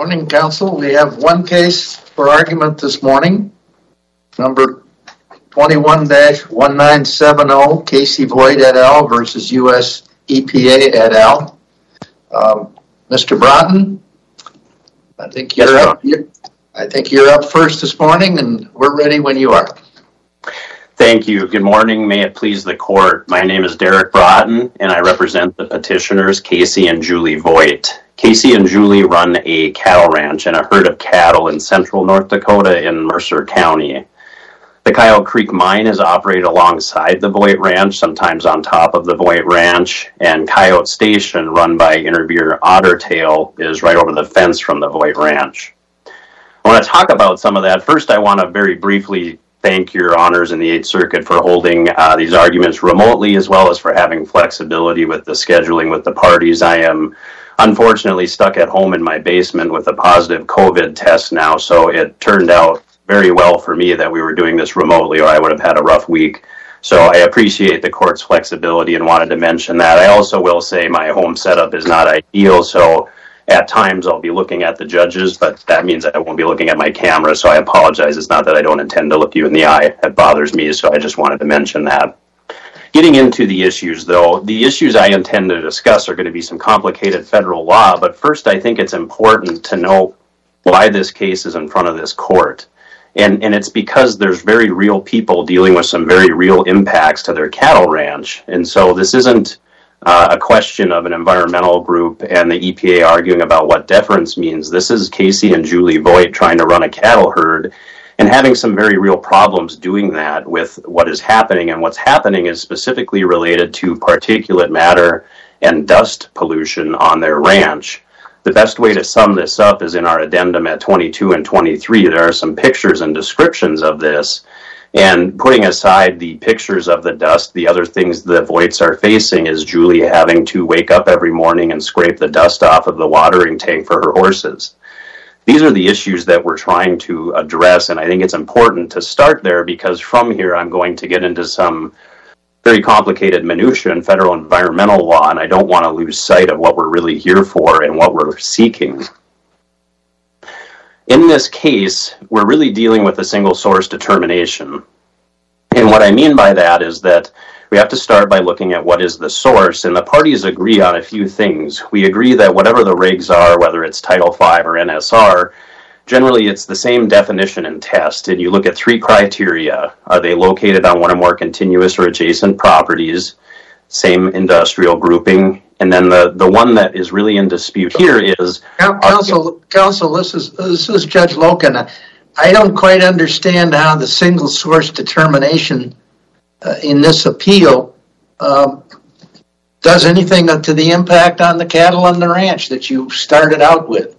Morning, Council. We have one case for argument this morning. Number 21-1970, Casey Voigt et al. versus U.S. EPA et al. Um, Mr. Broughton, I think you're up first this morning and we're ready when you are. Thank you. Good morning. May it please the court. My name is Derek Broughton and I represent the petitioners Casey and Julie Voigt. Casey and Julie run a cattle ranch and a herd of cattle in central North Dakota in Mercer County. The Coyote Creek Mine is operated alongside the Voigt Ranch, sometimes on top of the Voigt Ranch, and Coyote Station, run by Intervenor Otter Tail, is right over the fence from the Voigt Ranch. I want to talk about some of that. First, I want to very briefly thank your honors in the 8th Circuit for holding uh, these arguments remotely, as well as for having flexibility with the scheduling with the parties. I am unfortunately stuck at home in my basement with a positive COVID test now, so it turned out very well for me that we were doing this remotely or I would have had a rough week. So I appreciate the court's flexibility and wanted to mention that. I also will say my home setup is not ideal, so at times I'll be looking at the judges, but that means I won't be looking at my camera, so I apologize. It's not that I don't intend to look you in the eye. It bothers me, so I just wanted to mention that. Getting into the issues, though, the issues I intend to discuss are going to be some complicated federal law, but first I think it's important to know why this case is in front of this court. And and it's because there's very real people dealing with some very real impacts to their cattle ranch. And so this isn't Uh, a question of an environmental group and the EPA arguing about what deference means. This is Casey and Julie Voigt trying to run a cattle herd and having some very real problems doing that with what is happening. And what's happening is specifically related to particulate matter and dust pollution on their ranch. The best way to sum this up is in our addendum at 22 and 23. There are some pictures and descriptions of this. And putting aside the pictures of the dust, the other things the Voigts are facing is Julie having to wake up every morning and scrape the dust off of the watering tank for her horses. These are the issues that we're trying to address, and I think it's important to start there because from here I'm going to get into some very complicated minutiae in federal environmental law, and I don't want to lose sight of what we're really here for and what we're seeking. In this case, we're really dealing with a single source determination. And what I mean by that is that we have to start by looking at what is the source, and the parties agree on a few things. We agree that whatever the regs are, whether it's Title V or NSR, generally it's the same definition and test. And you look at three criteria. Are they located on one or more continuous or adjacent properties? Same industrial grouping. And then the the one that is really in dispute here is... Counsel, this is Judge Loken. I don't quite understand how the single source determination uh, in this appeal um, does anything to the impact on the cattle on the ranch that you started out with.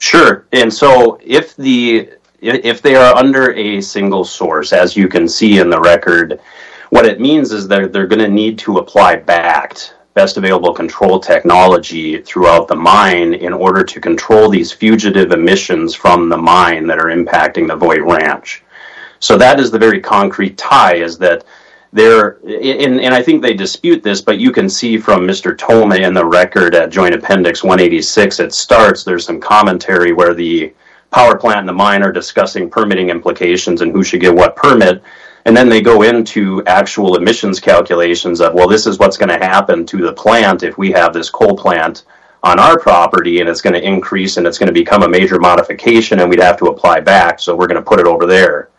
Sure. And so if the if they are under a single source, as you can see in the record, what it means is that they're going to need to apply BACT, Best Available Control Technology, throughout the mine in order to control these fugitive emissions from the mine that are impacting the Voigt Ranch. So that is the very concrete tie, is that they're... And I think they dispute this, but you can see from Mr. Tome in the record at Joint Appendix 186, it starts, there's some commentary where the power plant and the mine are discussing permitting implications and who should get what permit. And then they go into actual emissions calculations of, well, this is what's going to happen to the plant if we have this coal plant on our property and it's going to increase and it's going to become a major modification and we'd have to apply BACT. so we're going to put it over there.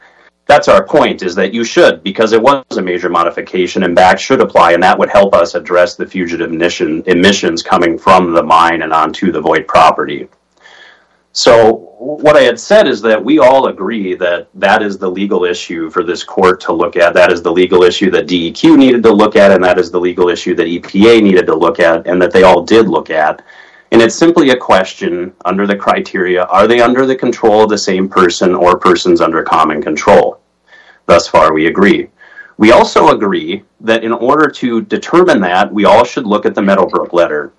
That's our point, is that you should, because it was a major modification and BACT should apply and that would help us address the fugitive emission, emissions coming from the mine and onto the Voigt property. So what I had said is that we all agree that that is the legal issue for this court to look at. That is the legal issue that DEQ needed to look at and that is the legal issue that EPA needed to look at and that they all did look at. And it's simply a question under the criteria, are they under the control of the same person or persons under common control? Thus far, we agree. We also agree that in order to determine that, we all should look at the Meadowbrook letter.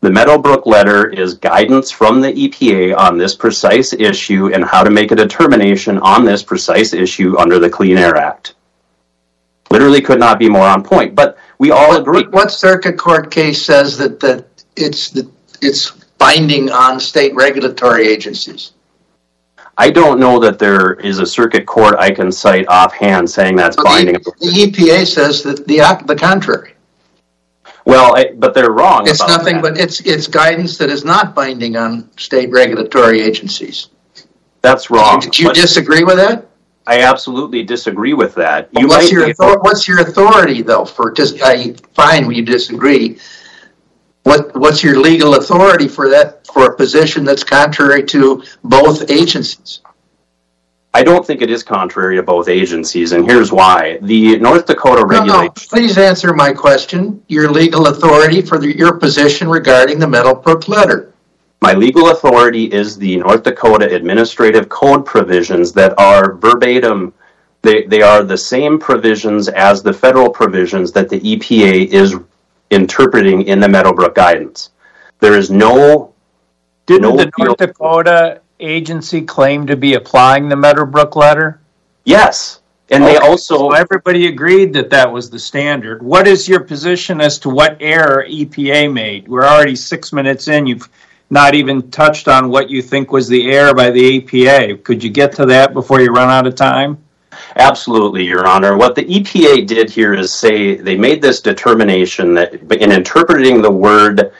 The Meadowbrook letter is guidance from the EPA on this precise issue and how to make a determination on this precise issue under the Clean Air Act. Literally could not be more on point, but we all agree. What circuit court case says that that it's it's binding on state regulatory agencies? I don't know that there is a circuit court I can cite offhand saying that's binding. The EPA says that the, the contrary. Well, but they're wrong It's nothing but, it's, it's guidance that is not binding on state regulatory agencies. That's wrong. Do you disagree with that? I absolutely disagree with that. What's your, what's your authority though for, just, I, fine, when you disagree. What, what's your legal authority for that, for a position that's contrary to both agencies? I don't think it is contrary to both agencies, and here's why. The North Dakota regulation. please answer my question, your legal authority for the, your position regarding the Meadowbrook letter. My legal authority is the North Dakota Administrative Code provisions that are verbatim. They, they are the same provisions as the federal provisions that the EPA is interpreting in the Meadowbrook guidance. There is no, Didn't No the. North Dakota agency claim to be applying the Meadowbrook letter? yes. And they also, So everybody agreed that that was the standard. What is your position as to what error EPA made? We're already six minutes in. You've not even touched on what you think was the error by the EPA. Could you get to that before you run out of time? Absolutely, Your Honor. What the EPA did here is say they made this determination that in interpreting the word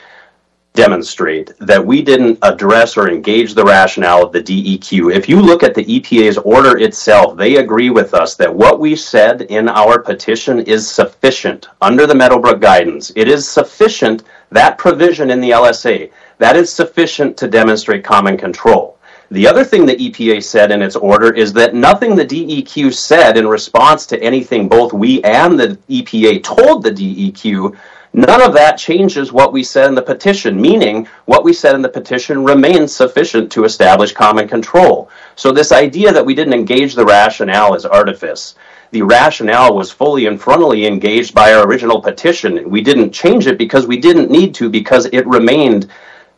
demonstrate that we didn't address or engage the rationale of the DEQ. If you look at the EPA's order itself, they agree with us that what we said in our petition is sufficient under the Meadowbrook guidance. It is sufficient, that provision in the LSA, that is sufficient to demonstrate common control. The other thing the EPA said in its order is that nothing the DEQ said in response to anything both we and the EPA told the DEQ, none of that changes what we said in the petition, meaning what we said in the petition remains sufficient to establish common control. So this idea that we didn't engage the rationale is artifice. The rationale was fully and frontally engaged by our original petition. We didn't change it because we didn't need to because it remained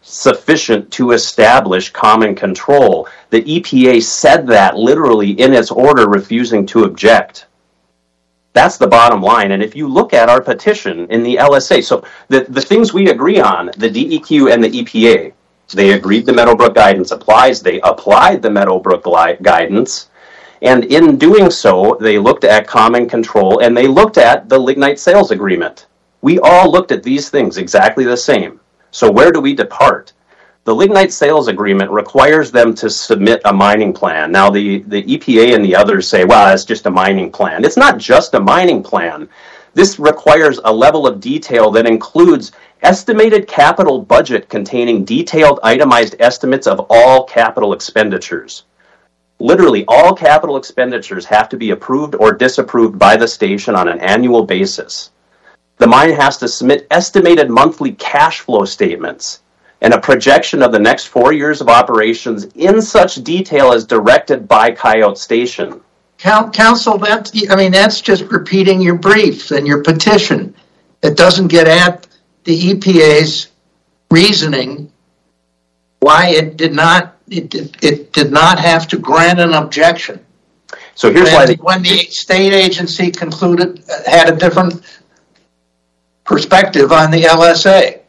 sufficient to establish common control. The EPA said that literally in its order, refusing to object. That's the bottom line. And if you look at our petition in the LSA, so the, the things we agree on, the DEQ and the EPA, they agreed the Meadowbrook guidance applies. They applied the Meadowbrook guidance. And in doing so, they looked at common control and they looked at the lignite sales agreement. We all looked at these things exactly the same. So where do we depart? The lignite sales agreement requires them to submit a mining plan. Now, the, the EPA and the others say, well, it's just a mining plan. It's not just a mining plan. This requires a level of detail that includes estimated capital budget containing detailed itemized estimates of all capital expenditures. Literally, all capital expenditures have to be approved or disapproved by the station on an annual basis. The mine has to submit estimated monthly cash flow statements and a projection of the next four years of operations in such detail as directed by Coyote Station. Coun- Counsel, that, I mean, that's just repeating your brief and your petition. It doesn't get at the EPA's reasoning why it did not, it, did- it did not have to grant an objection. So here's why. When when the state agency concluded, uh, had a different perspective on the LSA.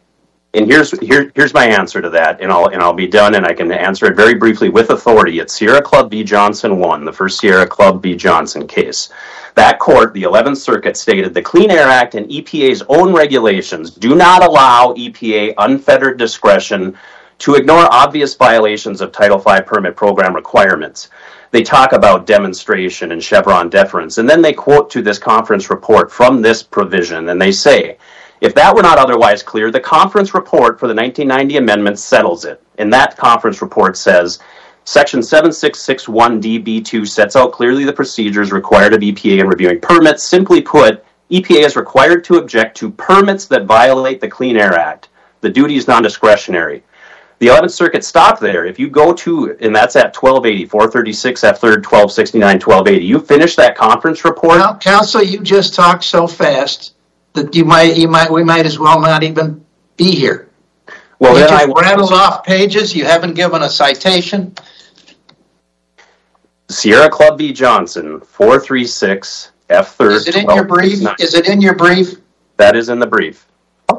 And here's here, here's my answer to that, and I'll and I'll be done, and I can answer it very briefly with authority. It's Sierra Club v. Johnson one, the first Sierra Club v. Johnson case. That court, the 11th Circuit, stated the Clean Air Act and EPA's own regulations do not allow EPA unfettered discretion to ignore obvious violations of Title V permit program requirements. They talk about demonstration and Chevron deference, and then they quote to this conference report from this provision, and they say, if that were not otherwise clear, the conference report for the 1990 amendment settles it. And that conference report says Section 7661DB2 sets out clearly the procedures required of EPA in reviewing permits. Simply put, EPA is required to object to permits that violate the Clean Air Act. The duty is non discretionary. The 11th Circuit stopped there. If you go to, and that's at 1280, 436 F 3rd, 1269, 1280, you finish that conference report. Well, Counsel, you just talked so fast that you might, you might, we might as well not even be here. Well, You then I rattled off pages, you haven't given a citation. Sierra Club v. Johnson, 436 F 3rd. Is it in your brief? Is it in your brief? That is in the brief.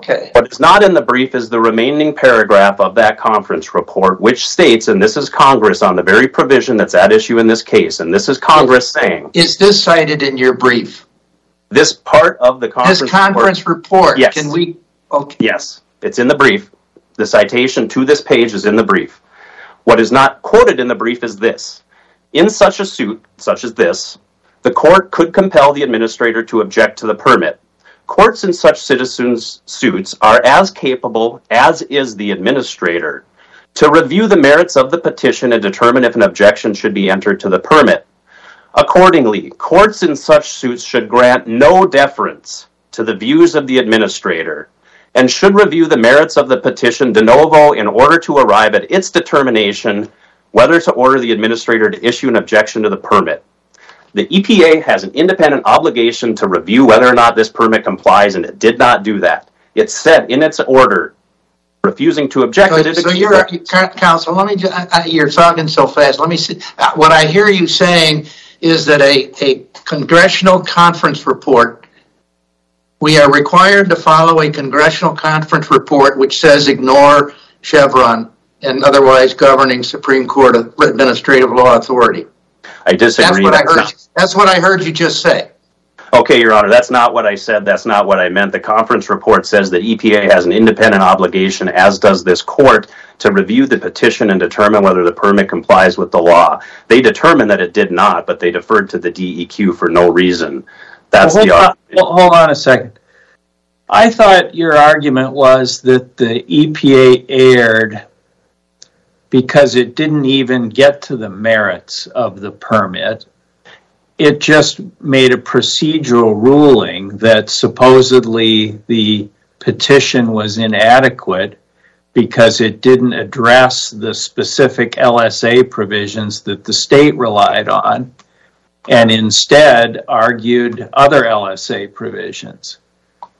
Okay. What is not in the brief is the remaining paragraph of that conference report, which states, and this is Congress on the very provision that's at issue in this case, and this is Congress saying, Is this cited in your brief? this part of the conference This report- conference report? Yes. Can we, okay, Yes, it's in the brief. The citation to this page is in the brief. What is not quoted in the brief is this. In such a suit, such as this, the court could compel the administrator to object to the permit. Courts in such citizens' suits are as capable as is the administrator to review the merits of the petition and determine if an objection should be entered to the permit. Accordingly, courts in such suits should grant no deference to the views of the administrator and should review the merits of the petition de novo in order to arrive at its determination whether to order the administrator to issue an objection to the permit. The EPA has an independent obligation to review whether or not this permit complies, and it did not do that. It said in its order, refusing to object. that it so you're, counsel, let me, ju- I- I- you're talking so fast, let me see. Uh, What I hear you saying is that a, a congressional conference report, we are required to follow a congressional conference report which says ignore Chevron and otherwise governing Supreme Court administrative law authority. I disagree. That's what I That's heard, not- that's what I heard you just say. Okay, Your Honor, that's not what I said. That's not what I meant. The conference report says that EPA has an independent obligation, as does this court, to review the petition and determine whether the permit complies with the law. They determined that it did not, but they deferred to the DEQ for no reason. That's Well, the hold, on, well, hold on a second. I thought your argument was that the EPA erred because it didn't even get to the merits of the permit. It just made a procedural ruling that supposedly the petition was inadequate because it didn't address the specific LSA provisions that the state relied on and instead argued other LSA provisions.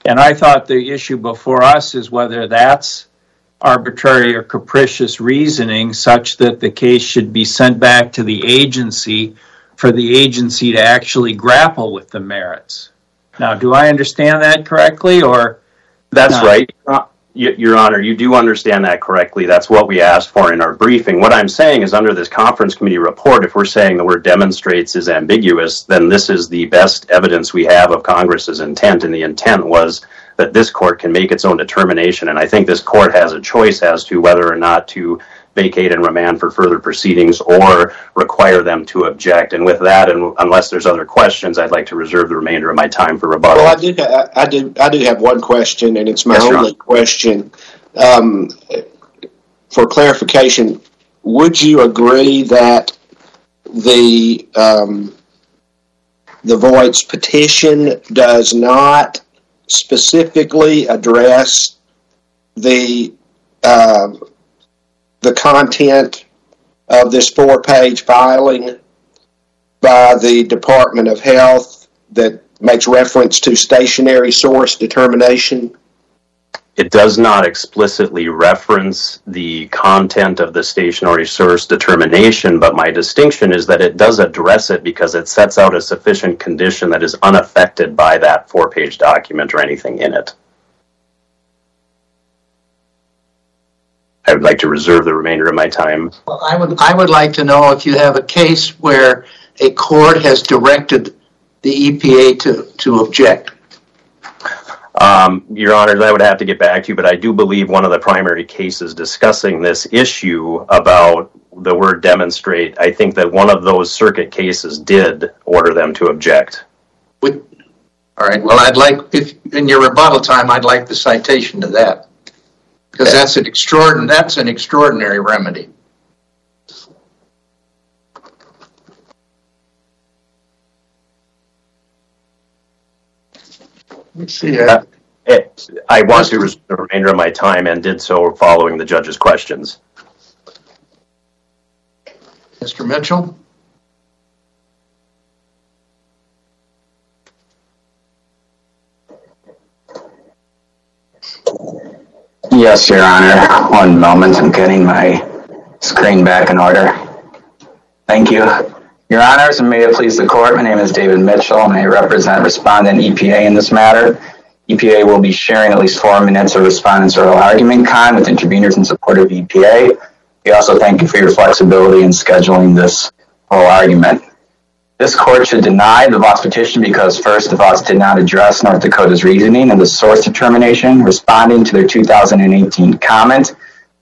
And I thought the issue before us is whether that's arbitrary or capricious reasoning such that the case should be sent back to the agency for the agency to actually grapple with the merits. Now, do I understand that correctly or? That's right. Your Honor, you do understand that correctly. That's what we asked for in our briefing. What I'm saying is under this conference committee report, if we're saying the word demonstrates is ambiguous, then this is the best evidence we have of Congress's intent. And the intent was that this court can make its own determination. And I think this court has a choice as to whether or not to vacate and remand for further proceedings or require them to object. And with that, and unless there's other questions, I'd like to reserve the remainder of my time for rebuttal. Well, I do, I, do, I do have one question, and it's my only question. Um, for clarification, would you agree that the, um, the Voigt's petition does not specifically address the, um, the content of this four-page filing by the Department of Health that makes reference to stationary source determination? It does not explicitly reference the content of the stationary source determination, but my distinction is that it does address it because it sets out a sufficient condition that is unaffected by that four-page document or anything in it. I would like to reserve the remainder of my time. I would, I would like to know if you have a case where a court has directed the EPA to, to object. Um, Your Honors, I would have to get back to you, but I do believe one of the primary cases discussing this issue about the word demonstrate, I think that one of those circuit cases did order them to object. All right, well, I'd like, if, in your rebuttal time, I'd like the citation to that. Because that's an extraordinary, that's an extraordinary remedy. See, Eh, I want to reserve the remainder of my time and did so following the judge's questions. Mr. Mitchell? Yes, Your Honor. One moment, I'm getting my screen back in order. Thank you. Your Honors, and may it please the Court, my name is David Mitchell, and I represent Respondent EPA in this matter. EPA will be sharing at least four minutes of respondents' oral argument time with interveners in support of EPA. We also thank you for your flexibility in scheduling this oral argument. This court should deny the Voss petition because first, the Voss did not address North Dakota's reasoning and the source determination responding to their 2018 comment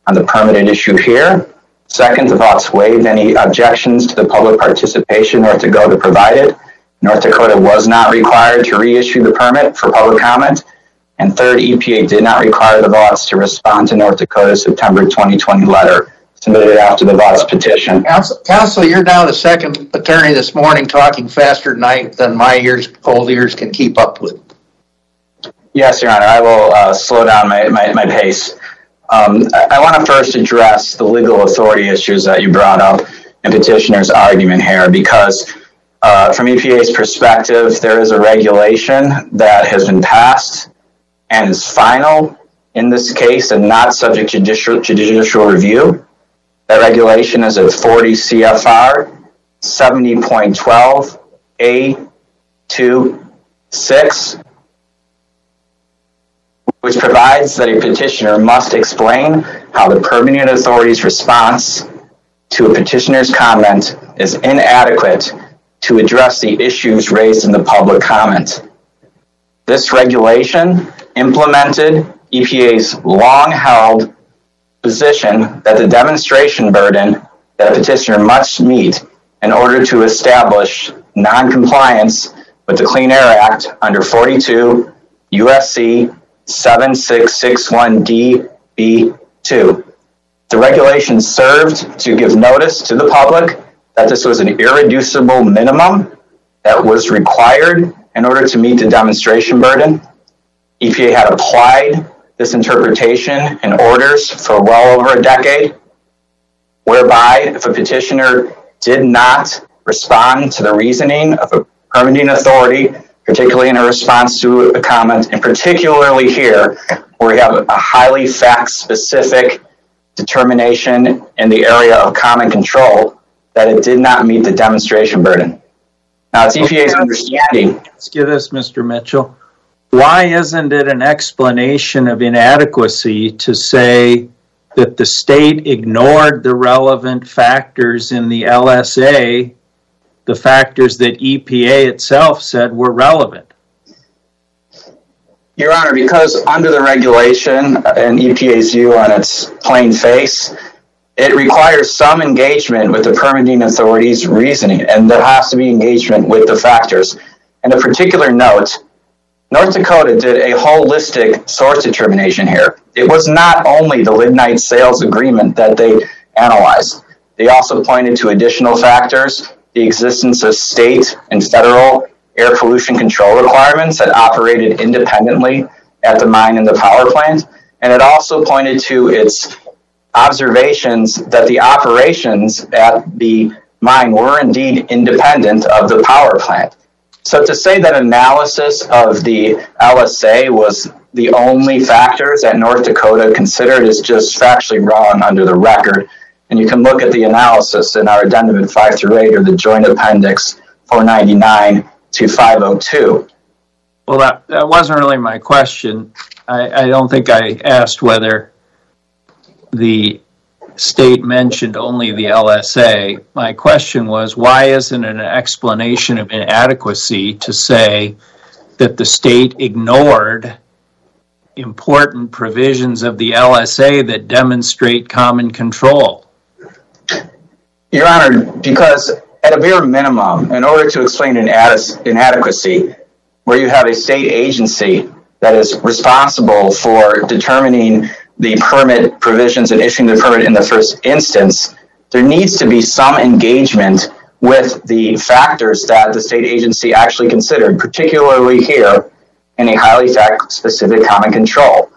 on the permitted issue here. Second, the Voigts waived any objections to the public participation North Dakota provided. North Dakota was not required to reissue the permit for public comment. And third, EPA did not require the Voigts to respond to North Dakota's September 2020 letter submitted after the Voigts petition. Counsel, Counsel, you're now the second attorney this morning talking faster than I, than my ears, cold ears can keep up with. Yes, Your Honor, I will uh, slow down my, my, my pace. Um, I, want to first address the legal authority issues that you brought up in petitioner's argument here because uh, from EPA's perspective, there is a regulation that has been passed and is final in this case and not subject to judicial, judicial review. That regulation is at 40 CFR 70.12 A26, which provides that a petitioner must explain how the permitting authority's response to a petitioner's comment is inadequate to address the issues raised in the public comment. This regulation implemented EPA's long held position that the demonstration burden that a petitioner must meet in order to establish noncompliance with the Clean Air Act under 42 USC 7661DB2. The regulation served to give notice to the public that this was an irreducible minimum that was required in order to meet the demonstration burden. EPA had applied this interpretation in orders for well over a decade, whereby if a petitioner did not respond to the reasoning of a permitting authority, particularly in a response to a comment, and particularly here, where we have a highly fact-specific determination in the area of common control, that it did not meet the demonstration burden. Now, it's EPA's understanding. Let's get this, Mr. Mitchell. Why isn't it an explanation of inadequacy to say that the state ignored the relevant factors in the LSA, the factors that EPA itself said were relevant? Your Honor, because under the regulation and EPA's view on its plain face, it requires some engagement with the permitting authority's reasoning, and there has to be engagement with the factors. And a particular note, North Dakota did a holistic source determination here. It was not only the lignite sales agreement that they analyzed. They also pointed to additional factors, the existence of state and federal air pollution control requirements that operated independently at the mine and the power plant. And it also pointed to its observations that the operations at the mine were indeed independent of the power plant. So to say that analysis of the LSA was the only factors that North Dakota considered is just factually wrong under the record. And you can look at the analysis in our addendum in 5 through 8 or the joint appendix 499 to 502. Well, that, that wasn't really my question. I, I don't think I asked whether the state mentioned only the LSA. My question was why isn't an explanation of inadequacy to say that the state ignored important provisions of the LSA that demonstrate common control? Your Honor, because at a bare minimum, in order to explain an inadequacy, where you have a state agency that is responsible for determining the permit provisions and issuing the permit in the first instance, there needs to be some engagement with the factors that the state agency actually considered, particularly here in a highly fact-specific common control.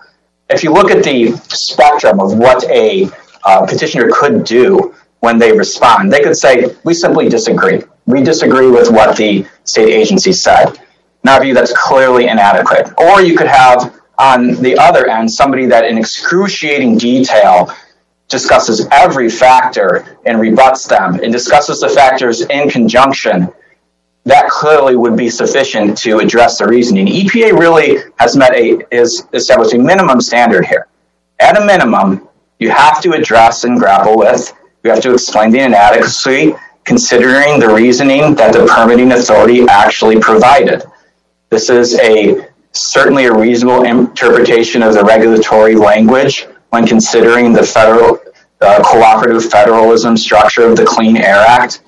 If you look at the spectrum of what a uh, petitioner could do when they respond, they could say, we simply disagree. We disagree with what the state agency said. In our view, that's clearly inadequate. Or you could have on the other end somebody that in excruciating detail discusses every factor and rebuts them and discusses the factors in conjunction that clearly would be sufficient to address the reasoning. EPA really has met a, is established a minimum standard here. At a minimum, you have to address and grapple with, you have to explain the inadequacy considering the reasoning that the permitting authority actually provided. This is a certainly a reasonable interpretation of the regulatory language when considering the federal uh, cooperative federalism structure of the Clean Air Act.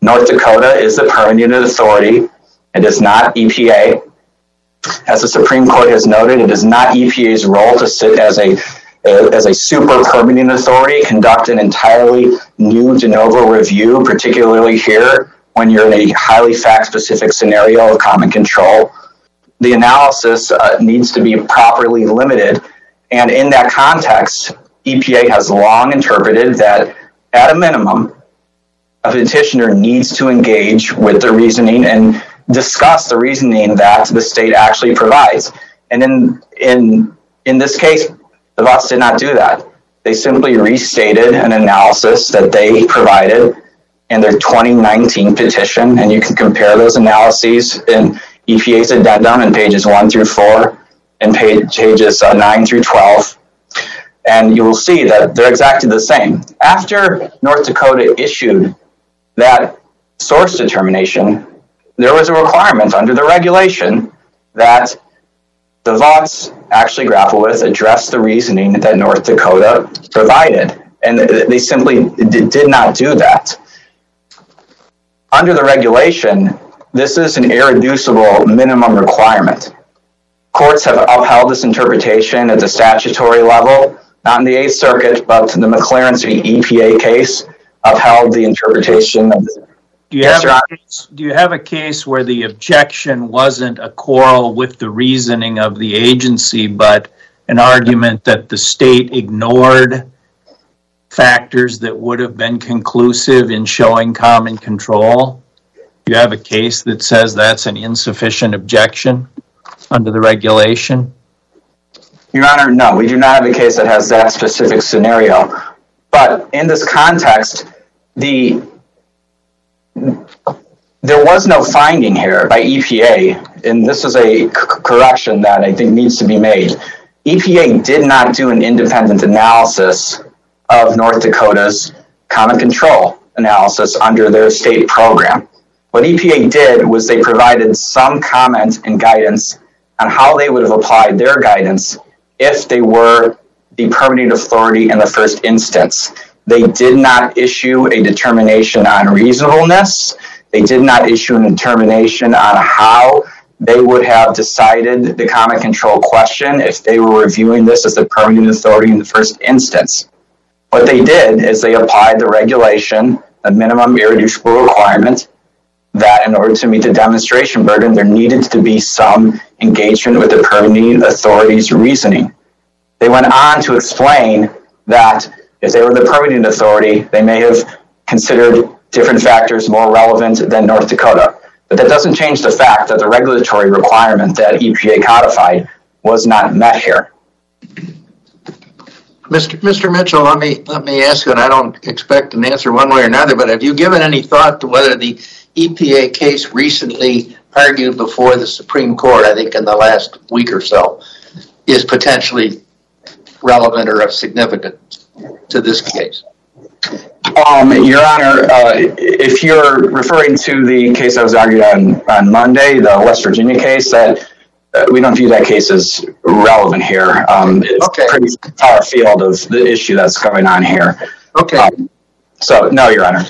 North Dakota is the permitting authority. It is not EPA. As the Supreme Court has noted, it is not EPA's role to sit as a as a super permitting authority, conduct an entirely new de novo review, particularly here when you're in a highly fact specific scenario of common control. The analysis uh, needs to be properly limited. And in that context, EPA has long interpreted that at a minimum, a petitioner needs to engage with the reasoning and discuss the reasoning that the state actually provides. And in in in this case, the Voigts did not do that. They simply restated an analysis that they provided in their 2019 petition, and you can compare those analyses in EPA's addendum in pages 1 through 4 and pages uh, 9 through 12. And you will see that they're exactly the same. After North Dakota issued that source determination, there was a requirement under the regulation that the Voigts actually grapple with, address the reasoning that North Dakota provided. And they simply did not do that. Under the regulation, this is an irreducible minimum requirement. Courts have upheld this interpretation at the statutory level, not in the Eighth Circuit, but the McLaren v. EPA case upheld the interpretation of do you, yes, have a case, do you have a case where the objection wasn't a quarrel with the reasoning of the agency, but an argument that the state ignored factors that would have been conclusive in showing common control? Do you have a case that says that's an insufficient objection under the regulation? Your Honor, no, we do not have a case that has that specific scenario. But in this context, the there was no finding here by EPA, and this is a correction that I think needs to be made. EPA did not do an independent analysis of North Dakota's common control analysis under their state program. What EPA did was they provided some comment and guidance on how they would have applied their guidance if they were the permitting authority in the first instance. They did not issue a determination on reasonableness. They did not issue a determination on how they would have decided the common control question if they were reviewing this as the permitting authority in the first instance. What they did is they applied the regulation, a minimum irreducible requirement, that in order to meet the demonstration burden, there needed to be some engagement with the permitting authority's reasoning. They went on to explain that if they were the permitting authority, they may have considered different factors more relevant than North Dakota. But that doesn't change the fact that the regulatory requirement that EPA codified was not met here. Mr. Mr. Mitchell, let me let me ask you, and I don't expect an answer one way or another, but have you given any thought to whether the EPA case recently argued before the Supreme Court, I think in the last week or so, is potentially relevant or of significance to this case? Um, Your Honor, uh, if you're referring to the case that was argued on, on Monday, the West Virginia case, that uh, we don't view that case as relevant here. Um, it's okay. pretty far afield of the issue that's going on here. Okay. Um, so, no, Your Honor.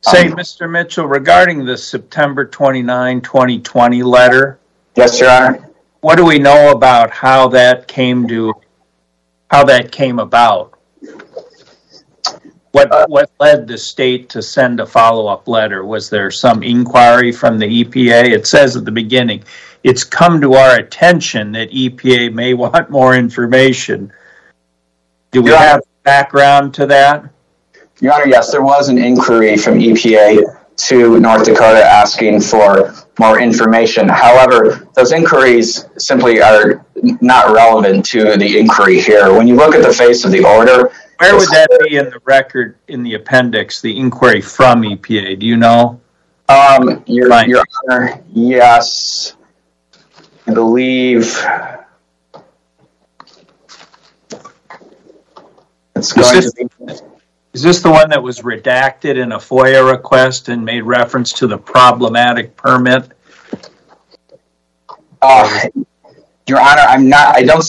Say, um, Mr. Mitchell, regarding the September 29, 2020 letter. Yes, Your Honor. What do we know about how that came to how that came about? What what led the state to send a follow-up letter? Was there some inquiry from the EPA? It says at the beginning, it's come to our attention that EPA may want more information. Do we have background to that? Your Honor, yes, there was an inquiry from EPA to North Dakota asking for more information. However, those inquiries simply are not relevant to the inquiry here. When you look at the face of the order, where would that be in the record in the appendix, the inquiry from EPA? Do you know? Um, your, honor, yes. I believe. It's going this- to be, Is this the one that was redacted in a FOIA request and made reference to the problematic permit? uh, your honor, I'm not, I don't,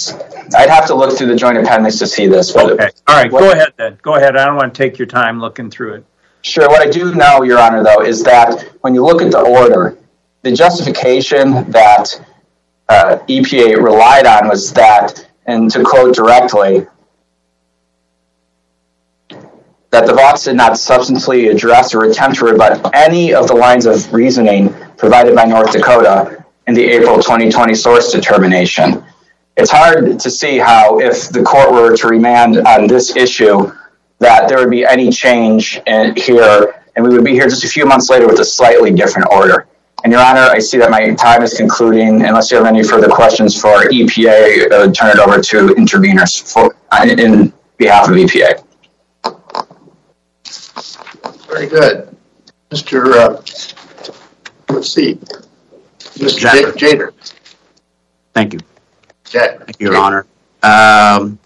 I'd have to look through the joint appendix to see this. but- Okay, all right, go ahead then. Go ahead. I don't want to take your time looking through it. Sure. What I do know, Your Honor, though, is that when you look at the order, the justification that uh, EPA relied on was that, and to quote directly, that the VOX did not substantially address or attempt to rebut any of the lines of reasoning provided by North Dakota in the April 2020 source determination. It's hard to see how, if the court were to remand on this issue, that there would be any change in here, and we would be here just a few months later with a slightly different order. And Your Honor, I see that my time is concluding. Unless you have any further questions for EPA, I would turn it over to interveners for in- in behalf of EPA. Very good. Mr., uh, let's see. Mr. Jader. Thank you. Jack. Thank you, Your Honor. Um,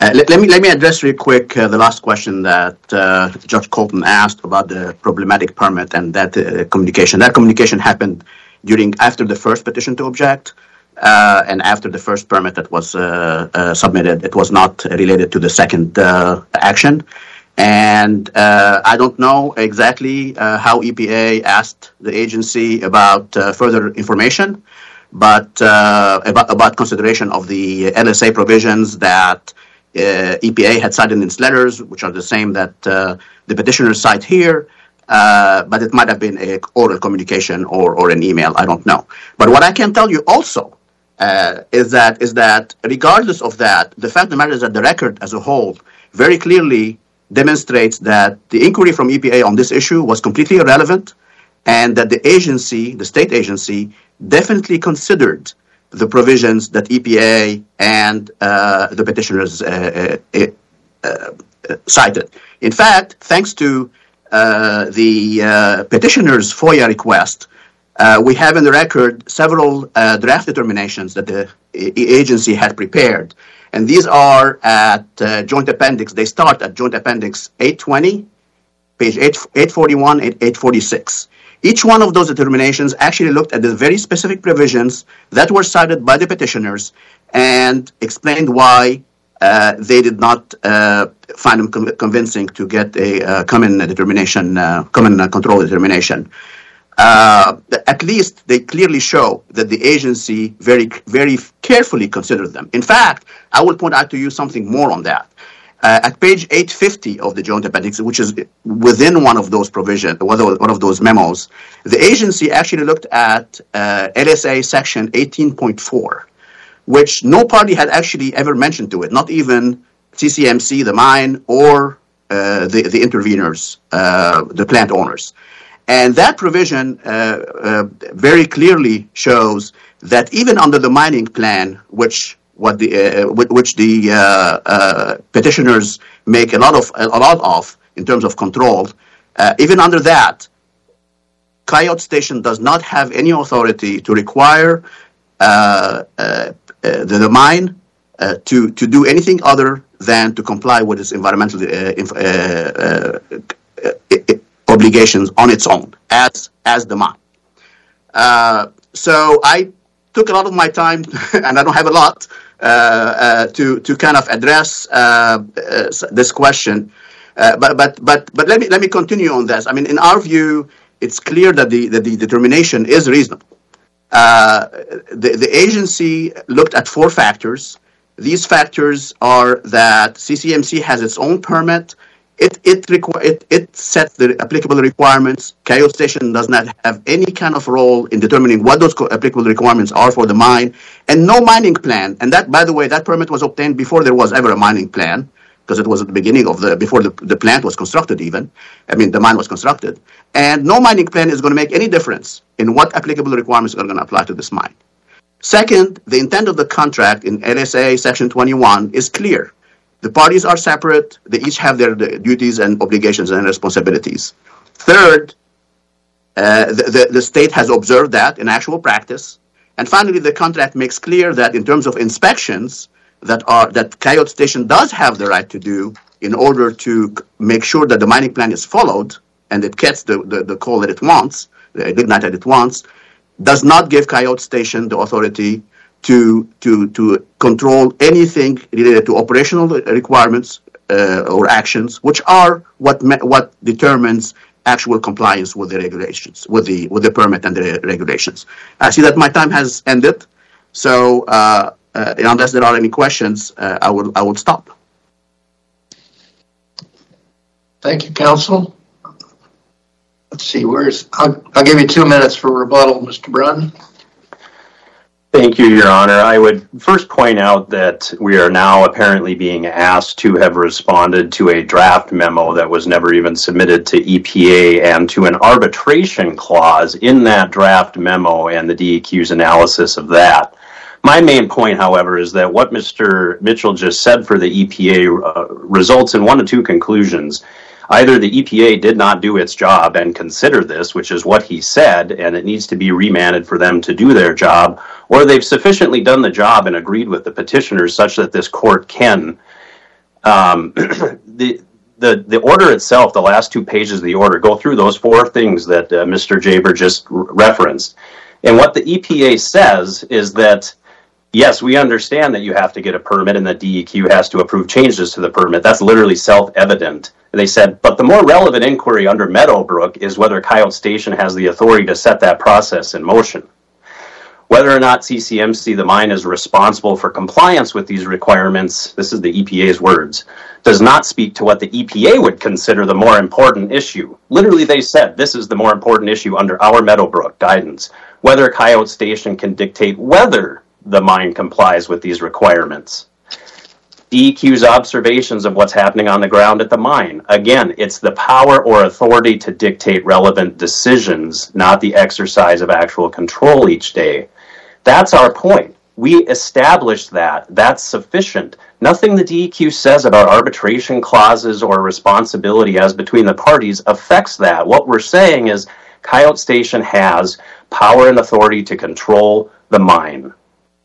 uh, let, let me let me address real quick uh, the last question that uh, Judge Colloton asked about the problematic permit and that communication. That communication happened during after the first petition to object uh, and after the first permit that was submitted. It was not related to the second uh, action. And uh, I don't know exactly uh, how EPA asked the agency about uh, further information but uh, about, about consideration of the LSA provisions that uh, EPA had cited in its letters, which are the same that uh, the petitioners cite here, but it might have been a oral communication or, or an email. I don't know. But what I can tell you also is that is that regardless of that, the fact of the matter is that the record as a whole very clearly demonstrates that the inquiry from EPA on this issue was completely irrelevant, and that the agency, the state agency, definitely considered the provisions that EPA and uh, the petitioners uh, uh, uh, uh, cited. In fact, thanks to uh, the petitioner's FOIA request, we have in the record several draft determinations that the agency had prepared. And these are at uh, Joint Appendix, they start at Joint Appendix 820, page 8, 841, and 846. Each one of those determinations actually looked at the very specific provisions that were cited by the petitioners and explained why uh, they did not uh, find them con- convincing to get a uh, common determination, uh, common uh, control determination. Uh, at least they clearly show that the agency very, very carefully considered them. In fact, I will point out to you something more on that. Uh, at page 850 of the joint appendix, which is within one of those provisions, one of those memos, the agency actually looked at uh, LSA section 18.4, which no party had actually ever mentioned to it, not even CCMC, the mine, or uh, the, the interveners, uh, the plant owners. And that provision uh, uh, very clearly shows that even under the mining plan, which what the uh, which the petitioners make a lot of a lot of in terms of control, even under that, Coyote Station does not have any authority to require uh, uh, the, the mine to to do anything other than to comply with its environmental obligations on its own as as the. Uh, so I took a lot of my time, and I don't have a lot, uh, uh, to to kind of address uh, uh, this question. But but but but let me let me continue on this. I mean, in our view, it's clear that the that the determination is reasonable. The the agency looked at four factors. These factors are that CCMC has its own permit. It it, requ- it it sets the applicable requirements. Coyote Station does not have any kind of role in determining what those co- applicable requirements are for the mine, and no mining plan. And that, by the way, that permit was obtained before there was ever a mining plan, because it was at the beginning of the before the, the plant was constructed. Even, I mean, the mine was constructed, and no mining plan is going to make any difference in what applicable requirements are going to apply to this mine. Second, the intent of the contract in LSA Section 21 is clear. The parties are separate, they each have their the duties and obligations and responsibilities. Third, Uh, the, the, the state has observed that in actual practice. And finally, the contract makes clear that in terms of inspections that are that Coyote Station does have the right to do in order to make sure that the mining plan is followed and it gets the, the, the coal that it wants, the lignite that it wants, does not give Coyote Station the authority to to to control anything related to operational requirements uh, or actions, which are what what determines actual compliance with the regulations, with the with the permit and the re- regulations. I see that my time has ended, so uh, uh, unless there are any questions, uh, I will I will stop. Thank you, counsel. Let's see, where's, I'll, I'll give you two minutes for rebuttal, Mr. Brun. Thank you, Your Honor. I would first point out that we are now apparently being asked to have responded to a draft memo that was never even submitted to EPA and to an arbitration clause in that draft memo and the DEQ's analysis of that. My main point, however, is that what Mr. Mitchell just said for the EPA uh, results in one of two conclusions. Either the EPA did not do its job and consider this, which is what he said, and it needs to be remanded for them to do their job, or they've sufficiently done the job and agreed with the petitioners such that this court can. Um, the, the, the order itself, the last two pages of the order, go through those four things that uh, Mr. Jaber just referenced. And what the EPA says is that yes, we understand that you have to get a permit and that DEQ has to approve changes to the permit. That's literally self-evident. And they said, but the more relevant inquiry under Meadowbrook is whether Coyote Station has the authority to set that process in motion. Whether or not CCMC, the mine, is responsible for compliance with these requirements, this is the EPA's words, does not speak to what the EPA would consider the more important issue. Literally, they said this is the more important issue under our Meadowbrook guidance. Whether Coyote Station can dictate whether the mine complies with these requirements. DEQ's observations of what's happening on the ground at the mine. Again, it's the power or authority to dictate relevant decisions, not the exercise of actual control each day. That's our point. We established that. That's sufficient. Nothing the DEQ says about arbitration clauses or responsibility as between the parties affects that. What we're saying is Coyote Station has power and authority to control the mine.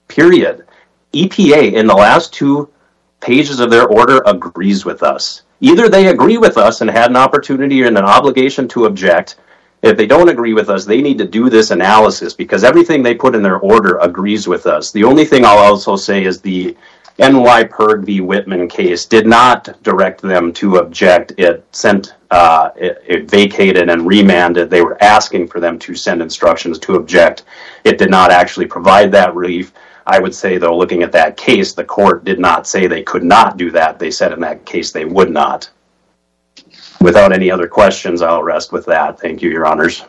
Period. EPA, in the last two pages of their order, agrees with us. Either they agree with us and had an opportunity and an obligation to object. If they don't agree with us, they need to do this analysis because everything they put in their order agrees with us. The only thing I'll also say is the NYPIRG v. Whitman case did not direct them to object. It sent, uh, it, it vacated and remanded. They were asking for them to send instructions to object. It did not actually provide that relief. I would say, though, looking at that case, the court did not say they could not do that. They said in that case they would not. Without any other questions, I'll rest with that. Thank you, Your Honors.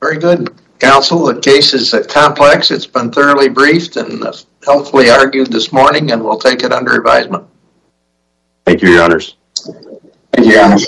Very good, counsel. The case is uh, complex. It's been thoroughly briefed and uh, helpfully argued this morning, and we'll take it under advisement. Thank you, Your Honors. Thank you, Your Honor.